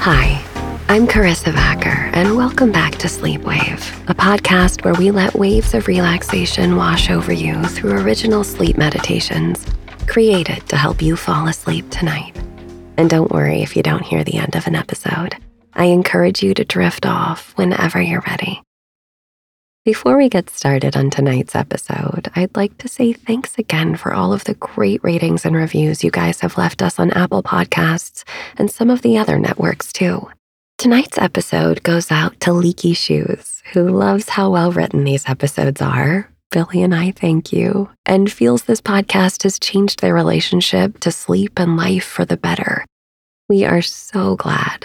Hi, I'm Karissa Vacker, and welcome back to Sleepwave, a podcast where we let waves of relaxation wash over you through original sleep meditations created to help you fall asleep tonight. And don't worry if you don't hear the end of an episode. I encourage you to drift off whenever you're ready. Before we get started on tonight's episode, I'd like to say thanks again for all of the great ratings and reviews you guys have left us on Apple Podcasts and some of the other networks too. Tonight's episode goes out to Leaky Shoes, who loves how well written these episodes are. Billy and I thank you, and feels this podcast has changed their relationship to sleep and life for the better. We are so glad.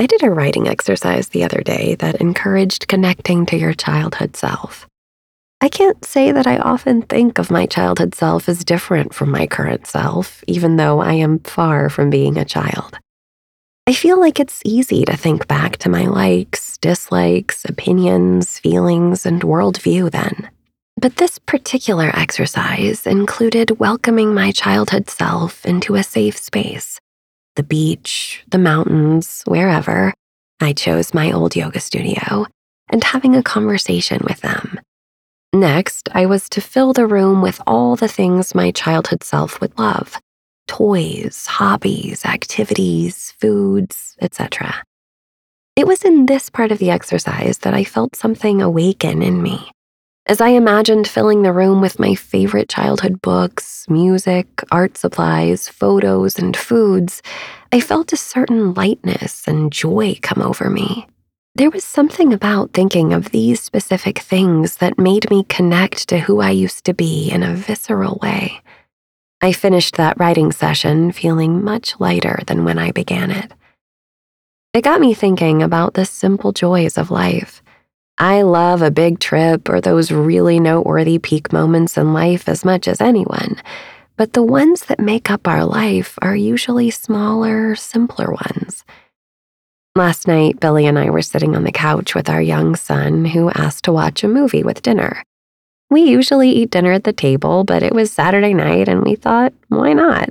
I did a writing exercise the other day that encouraged connecting to your childhood self. I can't say that I often think of my childhood self as different from my current self, even though I am far from being a child. I feel like it's easy to think back to my likes, dislikes, opinions, feelings, and worldview then. But this particular exercise included welcoming my childhood self into a safe space the beach, the mountains, wherever, I chose my old yoga studio and having a conversation with them. Next, I was to fill the room with all the things my childhood self would love toys, hobbies, activities, foods, etc. It was in this part of the exercise that I felt something awaken in me. As I imagined filling the room with my favorite childhood books, music, art supplies, photos, and foods, I felt a certain lightness and joy come over me. There was something about thinking of these specific things that made me connect to who I used to be in a visceral way. I finished that writing session feeling much lighter than when I began it. It got me thinking about the simple joys of life I love a big trip or those really noteworthy peak moments in life as much as anyone, but the ones that make up our life are usually smaller, simpler ones. Last night, Billy and I were sitting on the couch with our young son who asked to watch a movie with dinner. We usually eat dinner at the table, but it was Saturday night and we thought, why not?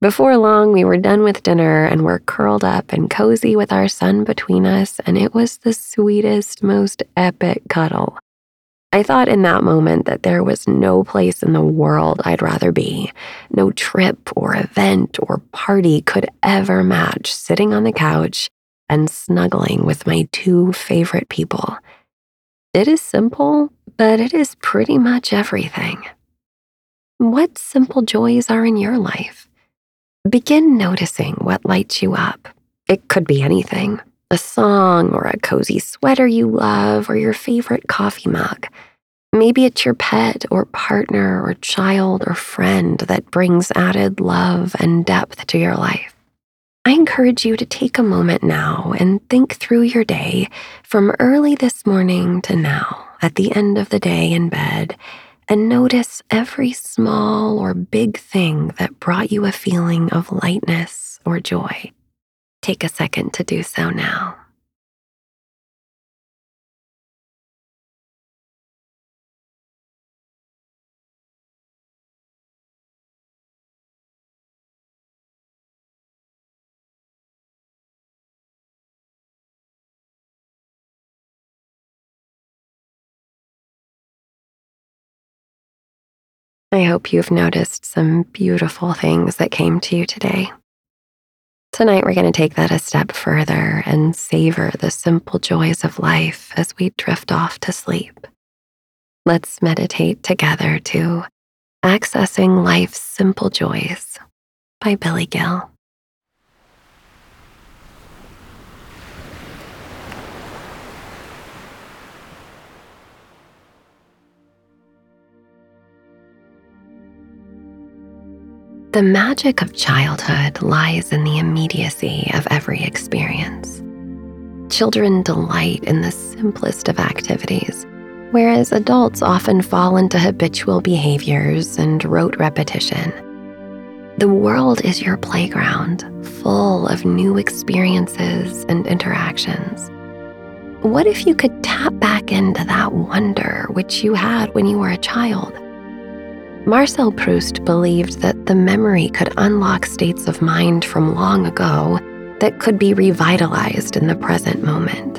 Before long, we were done with dinner and were curled up and cozy with our son between us, and it was the sweetest, most epic cuddle. I thought in that moment that there was no place in the world I'd rather be. No trip or event or party could ever match sitting on the couch and snuggling with my two favorite people. It is simple, but it is pretty much everything. What simple joys are in your life? Begin noticing what lights you up. It could be anything a song or a cozy sweater you love or your favorite coffee mug. Maybe it's your pet or partner or child or friend that brings added love and depth to your life. I encourage you to take a moment now and think through your day from early this morning to now, at the end of the day in bed and notice every small or big thing that brought you a feeling of lightness or joy. Take a second to do so now. I hope you've noticed some beautiful things that came to you today. Tonight, we're going to take that a step further and savor the simple joys of life as we drift off to sleep. Let's meditate together to accessing life's simple joys by Billy Gill. The magic of childhood lies in the immediacy of every experience. Children delight in the simplest of activities, whereas adults often fall into habitual behaviors and rote repetition. The world is your playground, full of new experiences and interactions. What if you could tap back into that wonder which you had when you were a child? Marcel Proust believed that the memory could unlock states of mind from long ago that could be revitalized in the present moment.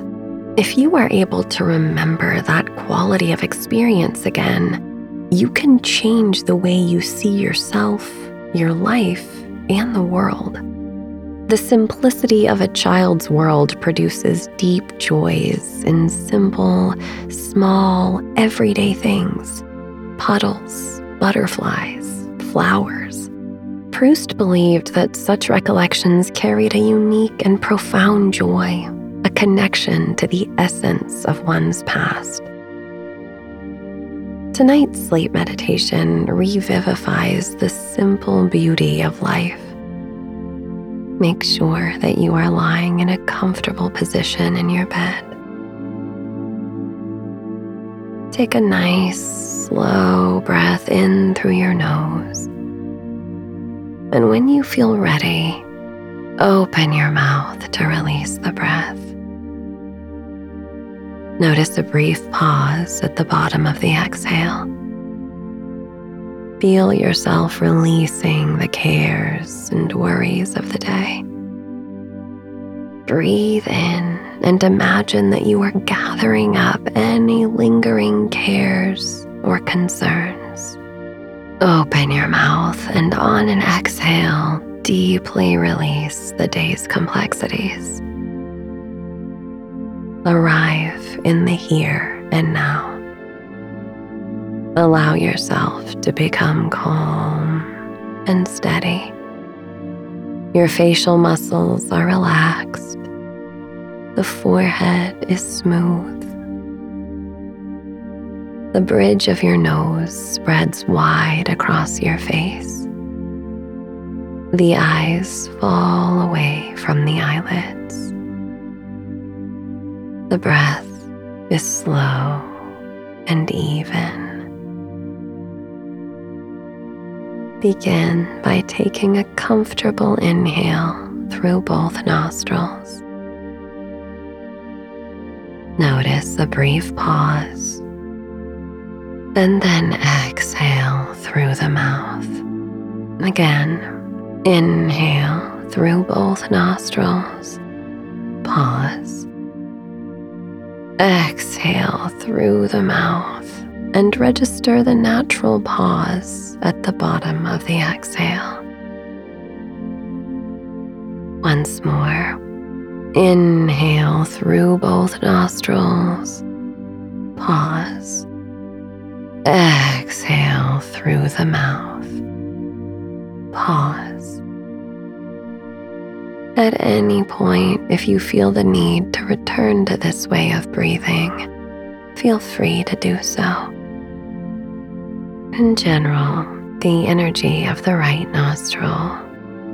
If you are able to remember that quality of experience again, you can change the way you see yourself, your life, and the world. The simplicity of a child's world produces deep joys in simple, small, everyday things puddles, butterflies, flowers. Proust believed that such recollections carried a unique and profound joy, a connection to the essence of one's past. Tonight's sleep meditation revivifies the simple beauty of life. Make sure that you are lying in a comfortable position in your bed. Take a nice, slow breath in through your nose. And when you feel ready, open your mouth to release the breath. Notice a brief pause at the bottom of the exhale. Feel yourself releasing the cares and worries of the day. Breathe in and imagine that you are gathering up any lingering cares or concerns. Open your mouth and on an exhale, deeply release the day's complexities. Arrive in the here and now. Allow yourself to become calm and steady. Your facial muscles are relaxed the forehead is smooth. The bridge of your nose spreads wide across your face. The eyes fall away from the eyelids. The breath is slow and even. Begin by taking a comfortable inhale through both nostrils. Notice a brief pause and then exhale through the mouth. Again, inhale through both nostrils. Pause. Exhale through the mouth and register the natural pause at the bottom of the exhale. Once more. Inhale through both nostrils. Pause. Exhale through the mouth. Pause. At any point, if you feel the need to return to this way of breathing, feel free to do so. In general, the energy of the right nostril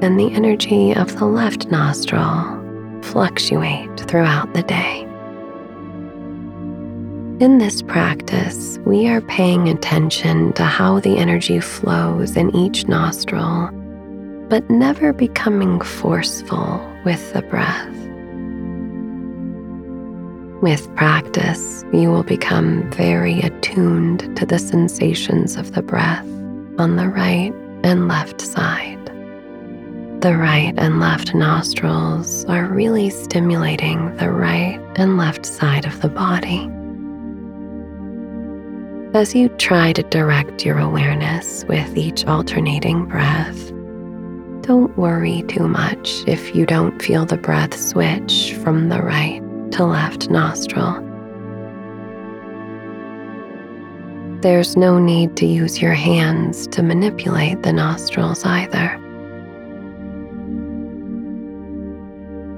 and the energy of the left nostril fluctuate throughout the day. In this practice, we are paying attention to how the energy flows in each nostril, but never becoming forceful with the breath. With practice, you will become very attuned to the sensations of the breath on the right and left side the right and left nostrils are really stimulating the right and left side of the body. As you try to direct your awareness with each alternating breath, don't worry too much if you don't feel the breath switch from the right to left nostril. There's no need to use your hands to manipulate the nostrils either.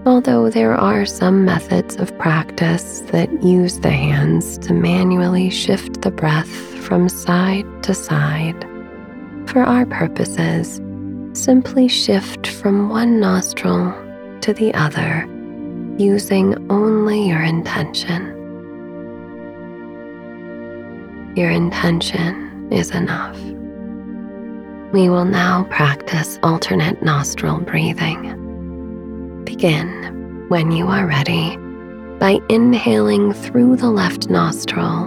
Although there are some methods of practice that use the hands to manually shift the breath from side to side, for our purposes, simply shift from one nostril to the other using only your intention. Your intention is enough. We will now practice alternate nostril breathing. Begin when you are ready by inhaling through the left nostril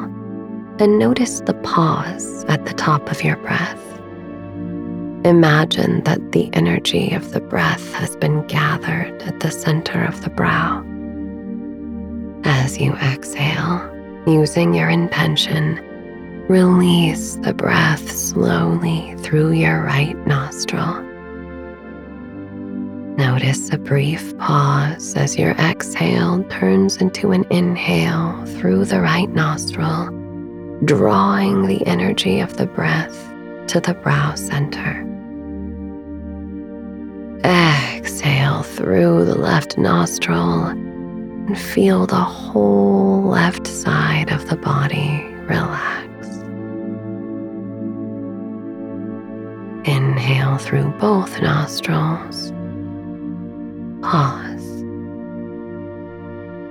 and notice the pause at the top of your breath. Imagine that the energy of the breath has been gathered at the center of the brow. As you exhale, using your intention, release the breath slowly through your right nostril. Notice a brief pause as your exhale turns into an inhale through the right nostril, drawing the energy of the breath to the brow center. Exhale through the left nostril and feel the whole left side of the body relax. Inhale through both nostrils. Pause.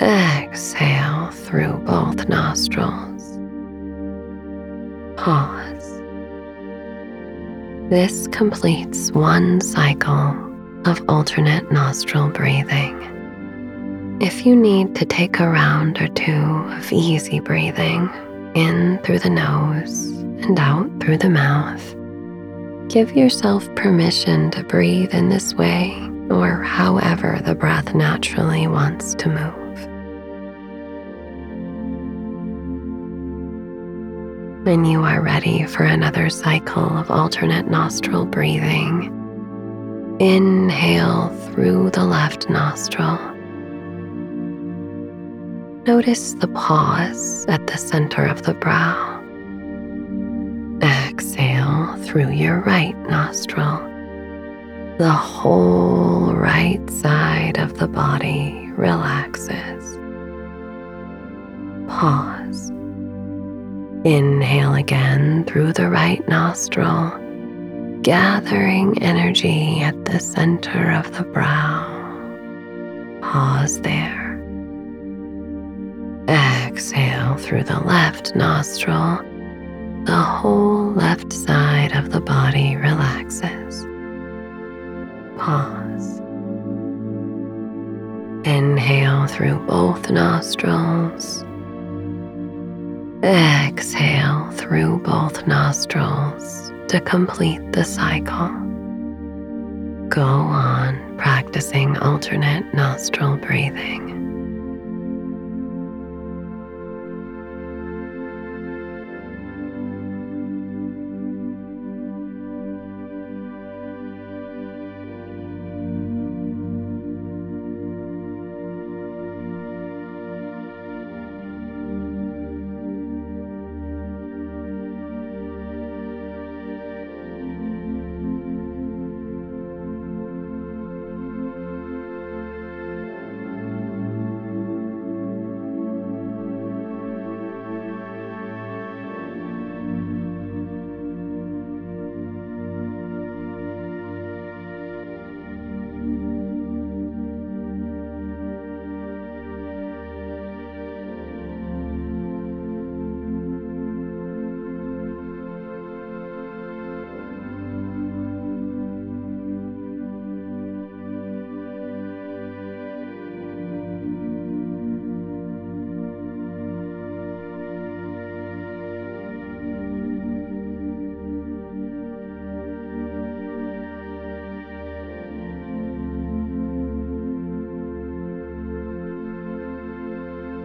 Exhale through both nostrils. Pause. This completes one cycle of alternate nostril breathing. If you need to take a round or two of easy breathing in through the nose and out through the mouth, give yourself permission to breathe in this way or however the breath naturally wants to move. When you are ready for another cycle of alternate nostril breathing, Inhale through the left nostril. Notice the pause at the center of the brow. Exhale through your right nostril. The whole right side of the body relaxes. Pause. Inhale again through the right nostril gathering energy at the center of the brow. Pause there. Exhale through the left nostril. The whole left side of the body relaxes. Pause. Inhale through both nostrils. Exhale through both nostrils to complete the cycle. Go on practicing alternate nostril breathing.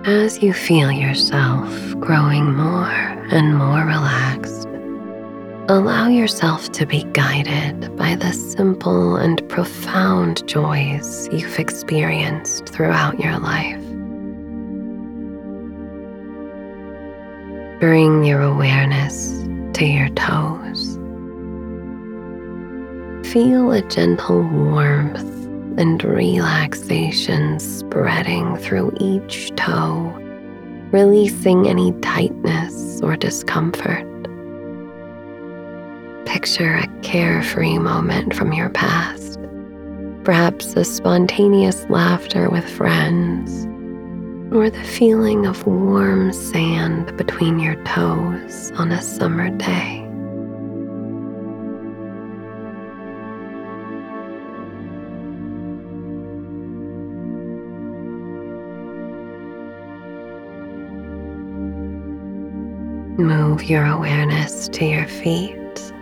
As you feel yourself growing more and more relaxed, allow yourself to be guided by the simple and profound joys you've experienced throughout your life. Bring your awareness to your toes. Feel a gentle warmth and relaxation spreading through each toe, releasing any tightness or discomfort. Picture a carefree moment from your past, perhaps a spontaneous laughter with friends, or the feeling of warm sand between your toes on a summer day. Move your awareness to your feet,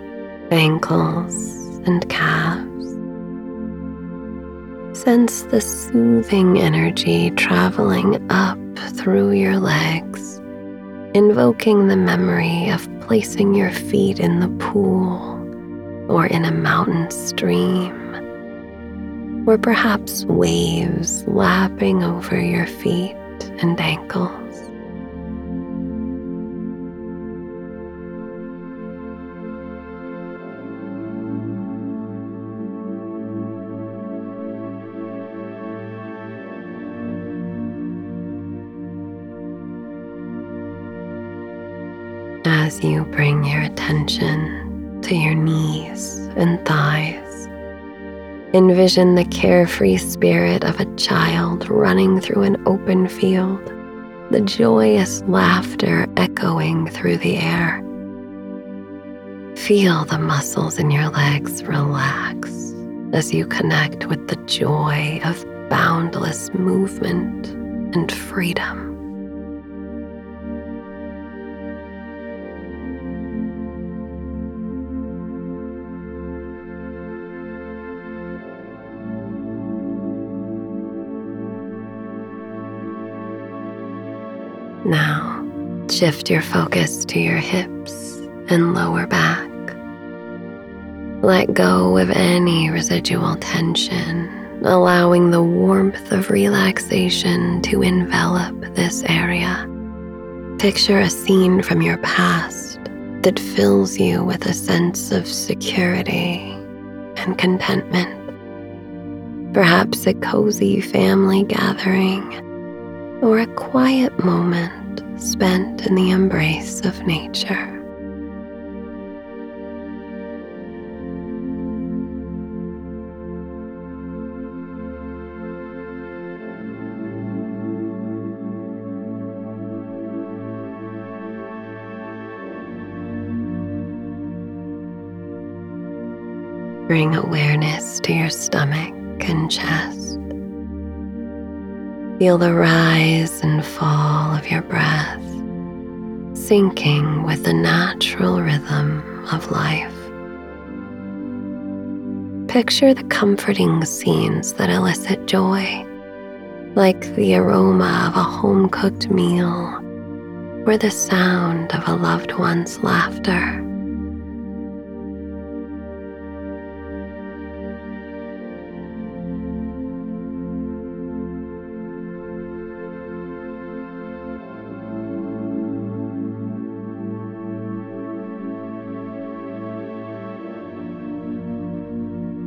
ankles, and calves. Sense the soothing energy traveling up through your legs, invoking the memory of placing your feet in the pool or in a mountain stream, or perhaps waves lapping over your feet and ankles. As you bring your attention to your knees and thighs. Envision the carefree spirit of a child running through an open field, the joyous laughter echoing through the air. Feel the muscles in your legs relax as you connect with the joy of boundless movement and freedom. Shift your focus to your hips and lower back. Let go of any residual tension, allowing the warmth of relaxation to envelop this area. Picture a scene from your past that fills you with a sense of security and contentment. Perhaps a cozy family gathering or a quiet moment spent in the embrace of nature. Bring awareness to your stomach and chest. Feel the rise and fall of your breath, syncing with the natural rhythm of life. Picture the comforting scenes that elicit joy, like the aroma of a home cooked meal or the sound of a loved one's laughter.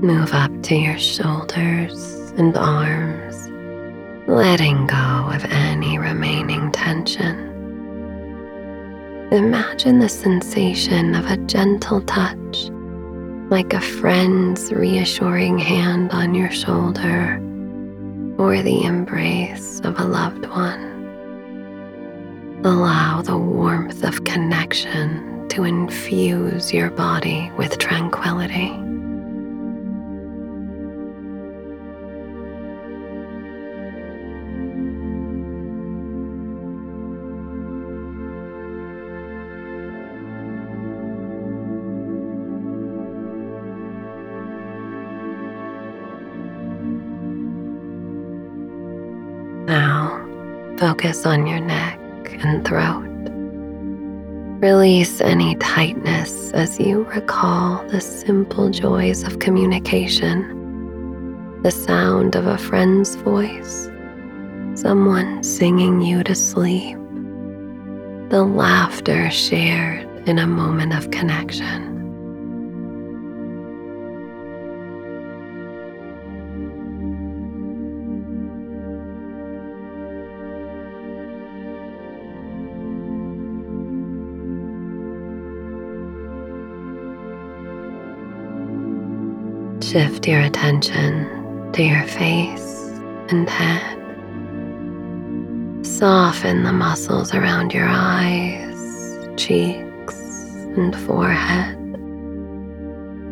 Move up to your shoulders and arms, letting go of any remaining tension. Imagine the sensation of a gentle touch, like a friend's reassuring hand on your shoulder or the embrace of a loved one. Allow the warmth of connection to infuse your body with tranquility. Focus on your neck and throat. Release any tightness as you recall the simple joys of communication, the sound of a friend's voice, someone singing you to sleep, the laughter shared in a moment of connection. Shift your attention to your face and head. Soften the muscles around your eyes, cheeks, and forehead.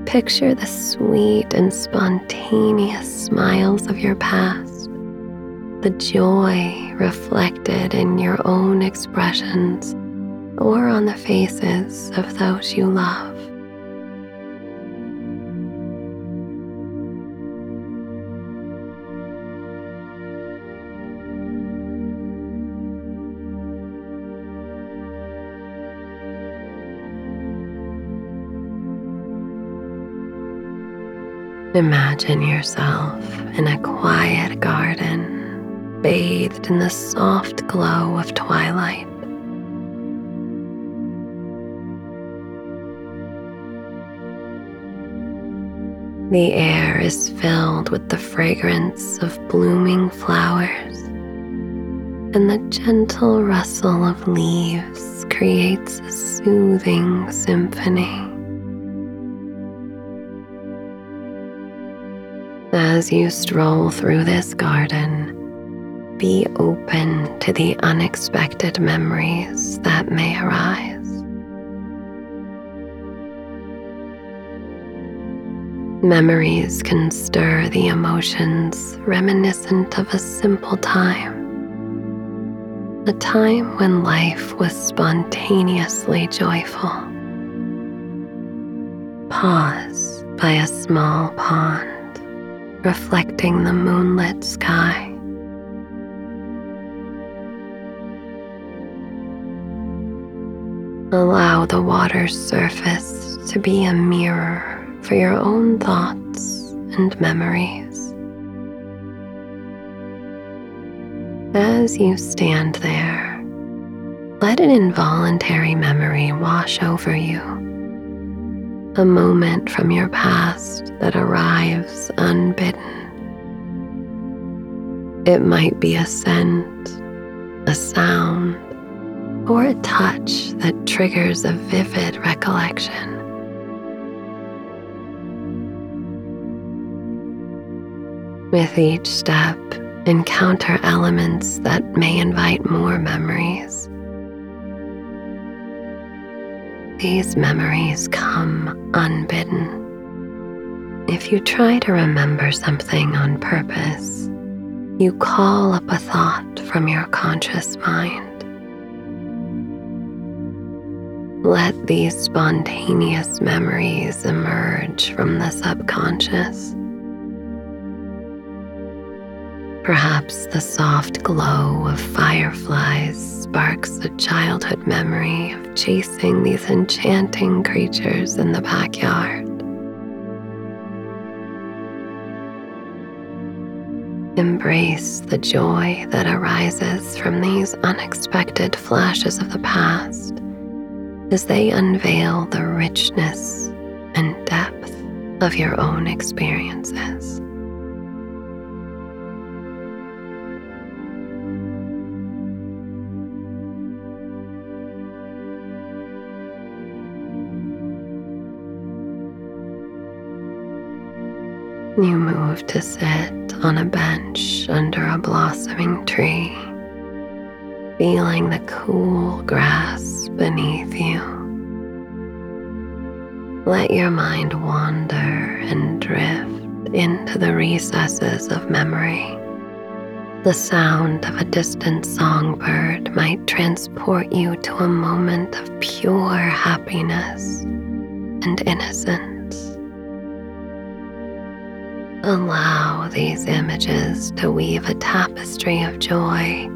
Picture the sweet and spontaneous smiles of your past, the joy reflected in your own expressions or on the faces of those you love. Imagine yourself in a quiet garden, bathed in the soft glow of twilight. The air is filled with the fragrance of blooming flowers, and the gentle rustle of leaves creates a soothing symphony. As you stroll through this garden, be open to the unexpected memories that may arise. Memories can stir the emotions reminiscent of a simple time, a time when life was spontaneously joyful. Pause by a small pond reflecting the moonlit sky. Allow the water's surface to be a mirror for your own thoughts and memories. As you stand there, let an involuntary memory wash over you a moment from your past that arrives unbidden. It might be a scent, a sound, or a touch that triggers a vivid recollection. With each step, encounter elements that may invite more memories. These memories come unbidden. If you try to remember something on purpose, you call up a thought from your conscious mind. Let these spontaneous memories emerge from the subconscious. Perhaps the soft glow of fireflies sparks a childhood memory of chasing these enchanting creatures in the backyard. Embrace the joy that arises from these unexpected flashes of the past as they unveil the richness and depth of your own experiences. To sit on a bench under a blossoming tree, feeling the cool grass beneath you. Let your mind wander and drift into the recesses of memory. The sound of a distant songbird might transport you to a moment of pure happiness and innocence. Allow these images to weave a tapestry of joy,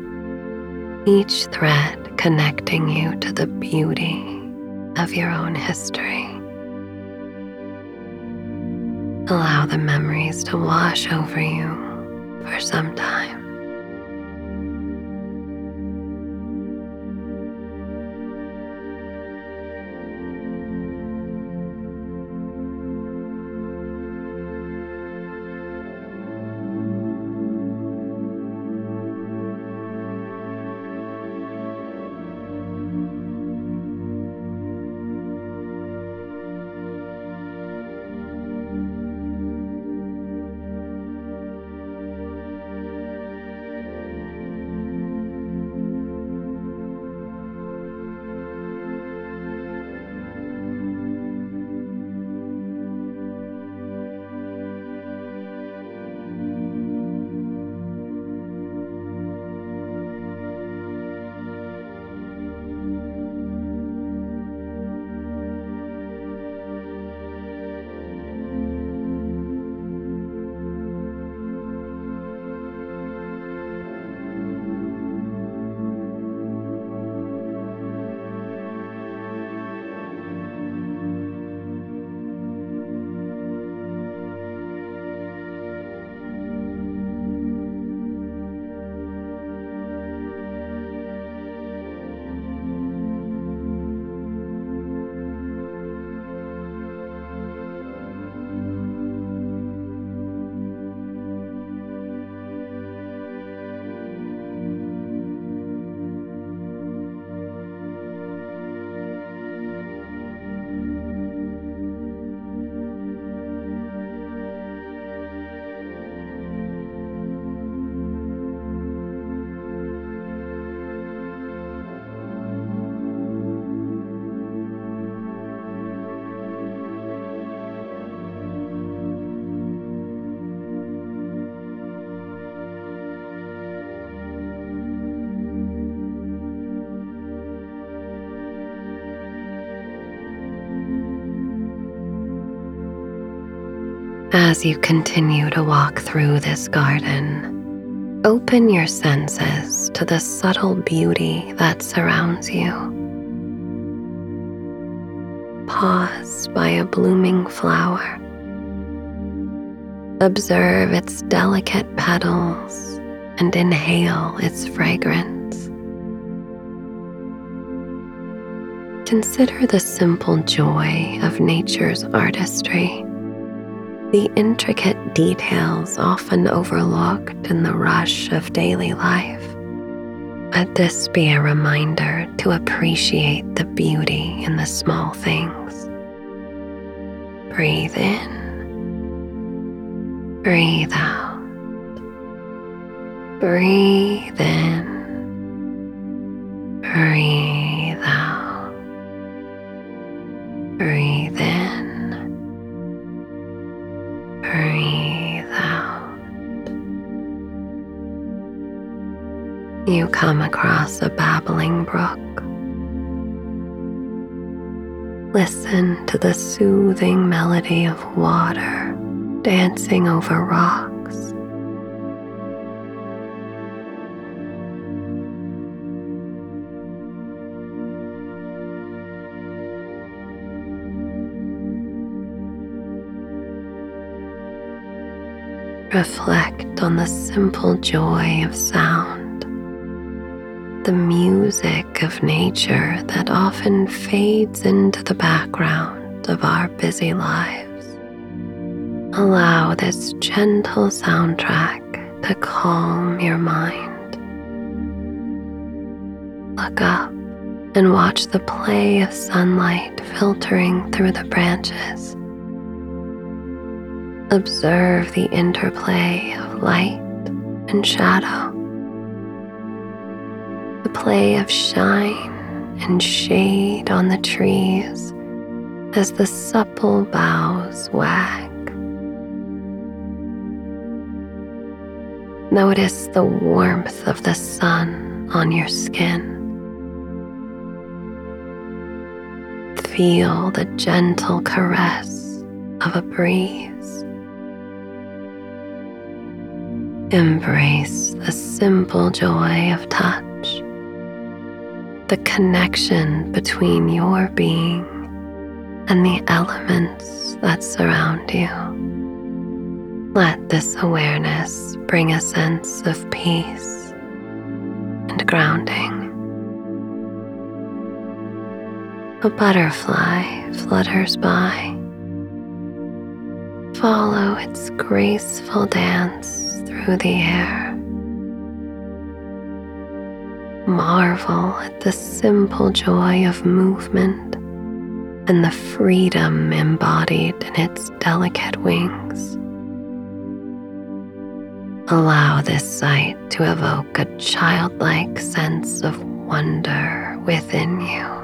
each thread connecting you to the beauty of your own history. Allow the memories to wash over you for some time. As you continue to walk through this garden, open your senses to the subtle beauty that surrounds you. Pause by a blooming flower. Observe its delicate petals and inhale its fragrance. Consider the simple joy of nature's artistry the intricate details often overlooked in the rush of daily life. Let this be a reminder to appreciate the beauty in the small things. Breathe in, breathe out, breathe in, breathe You come across a babbling brook. Listen to the soothing melody of water dancing over rocks. Reflect on the simple joy of sound, the music of nature that often fades into the background of our busy lives. Allow this gentle soundtrack to calm your mind. Look up and watch the play of sunlight filtering through the branches. Observe the interplay of light and shadow, the play of shine and shade on the trees as the supple boughs wag. Notice the warmth of the sun on your skin. Feel the gentle caress of a breeze. Embrace the simple joy of touch, the connection between your being and the elements that surround you. Let this awareness bring a sense of peace and grounding. A butterfly flutters by. Follow its graceful dance through the air. Marvel at the simple joy of movement and the freedom embodied in its delicate wings. Allow this sight to evoke a childlike sense of wonder within you.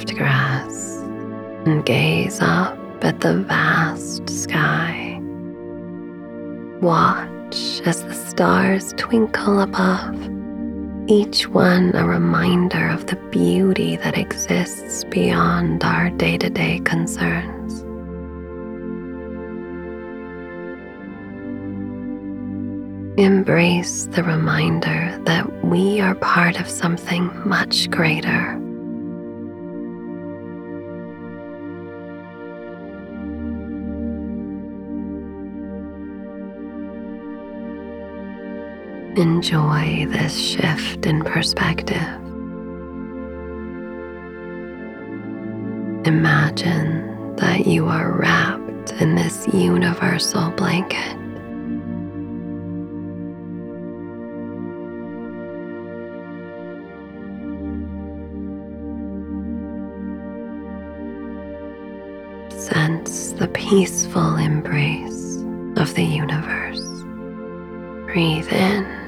Soft grass and gaze up at the vast sky. Watch as the stars twinkle above, each one a reminder of the beauty that exists beyond our day to day concerns. Embrace the reminder that we are part of something much greater. Enjoy this shift in perspective. Imagine that you are wrapped in this universal blanket. Sense the peaceful embrace of the universe. Breathe in,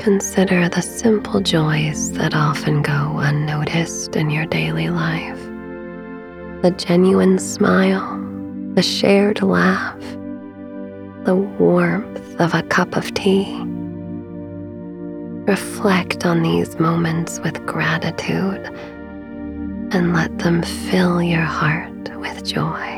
Consider the simple joys that often go unnoticed in your daily life. The genuine smile, the shared laugh, the warmth of a cup of tea. Reflect on these moments with gratitude and let them fill your heart with joy.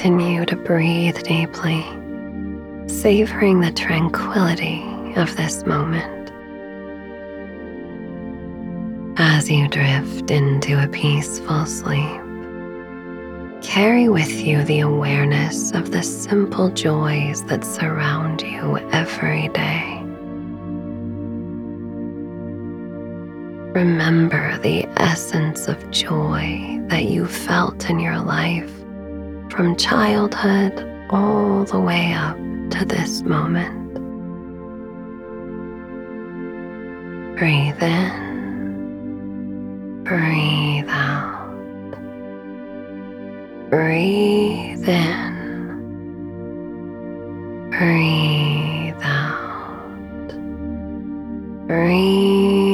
Continue to breathe deeply, savoring the tranquility of this moment. As you drift into a peaceful sleep, carry with you the awareness of the simple joys that surround you every day. Remember the essence of joy that you felt in your life from childhood all the way up to this moment. Breathe in, breathe out, breathe in, breathe out, breathe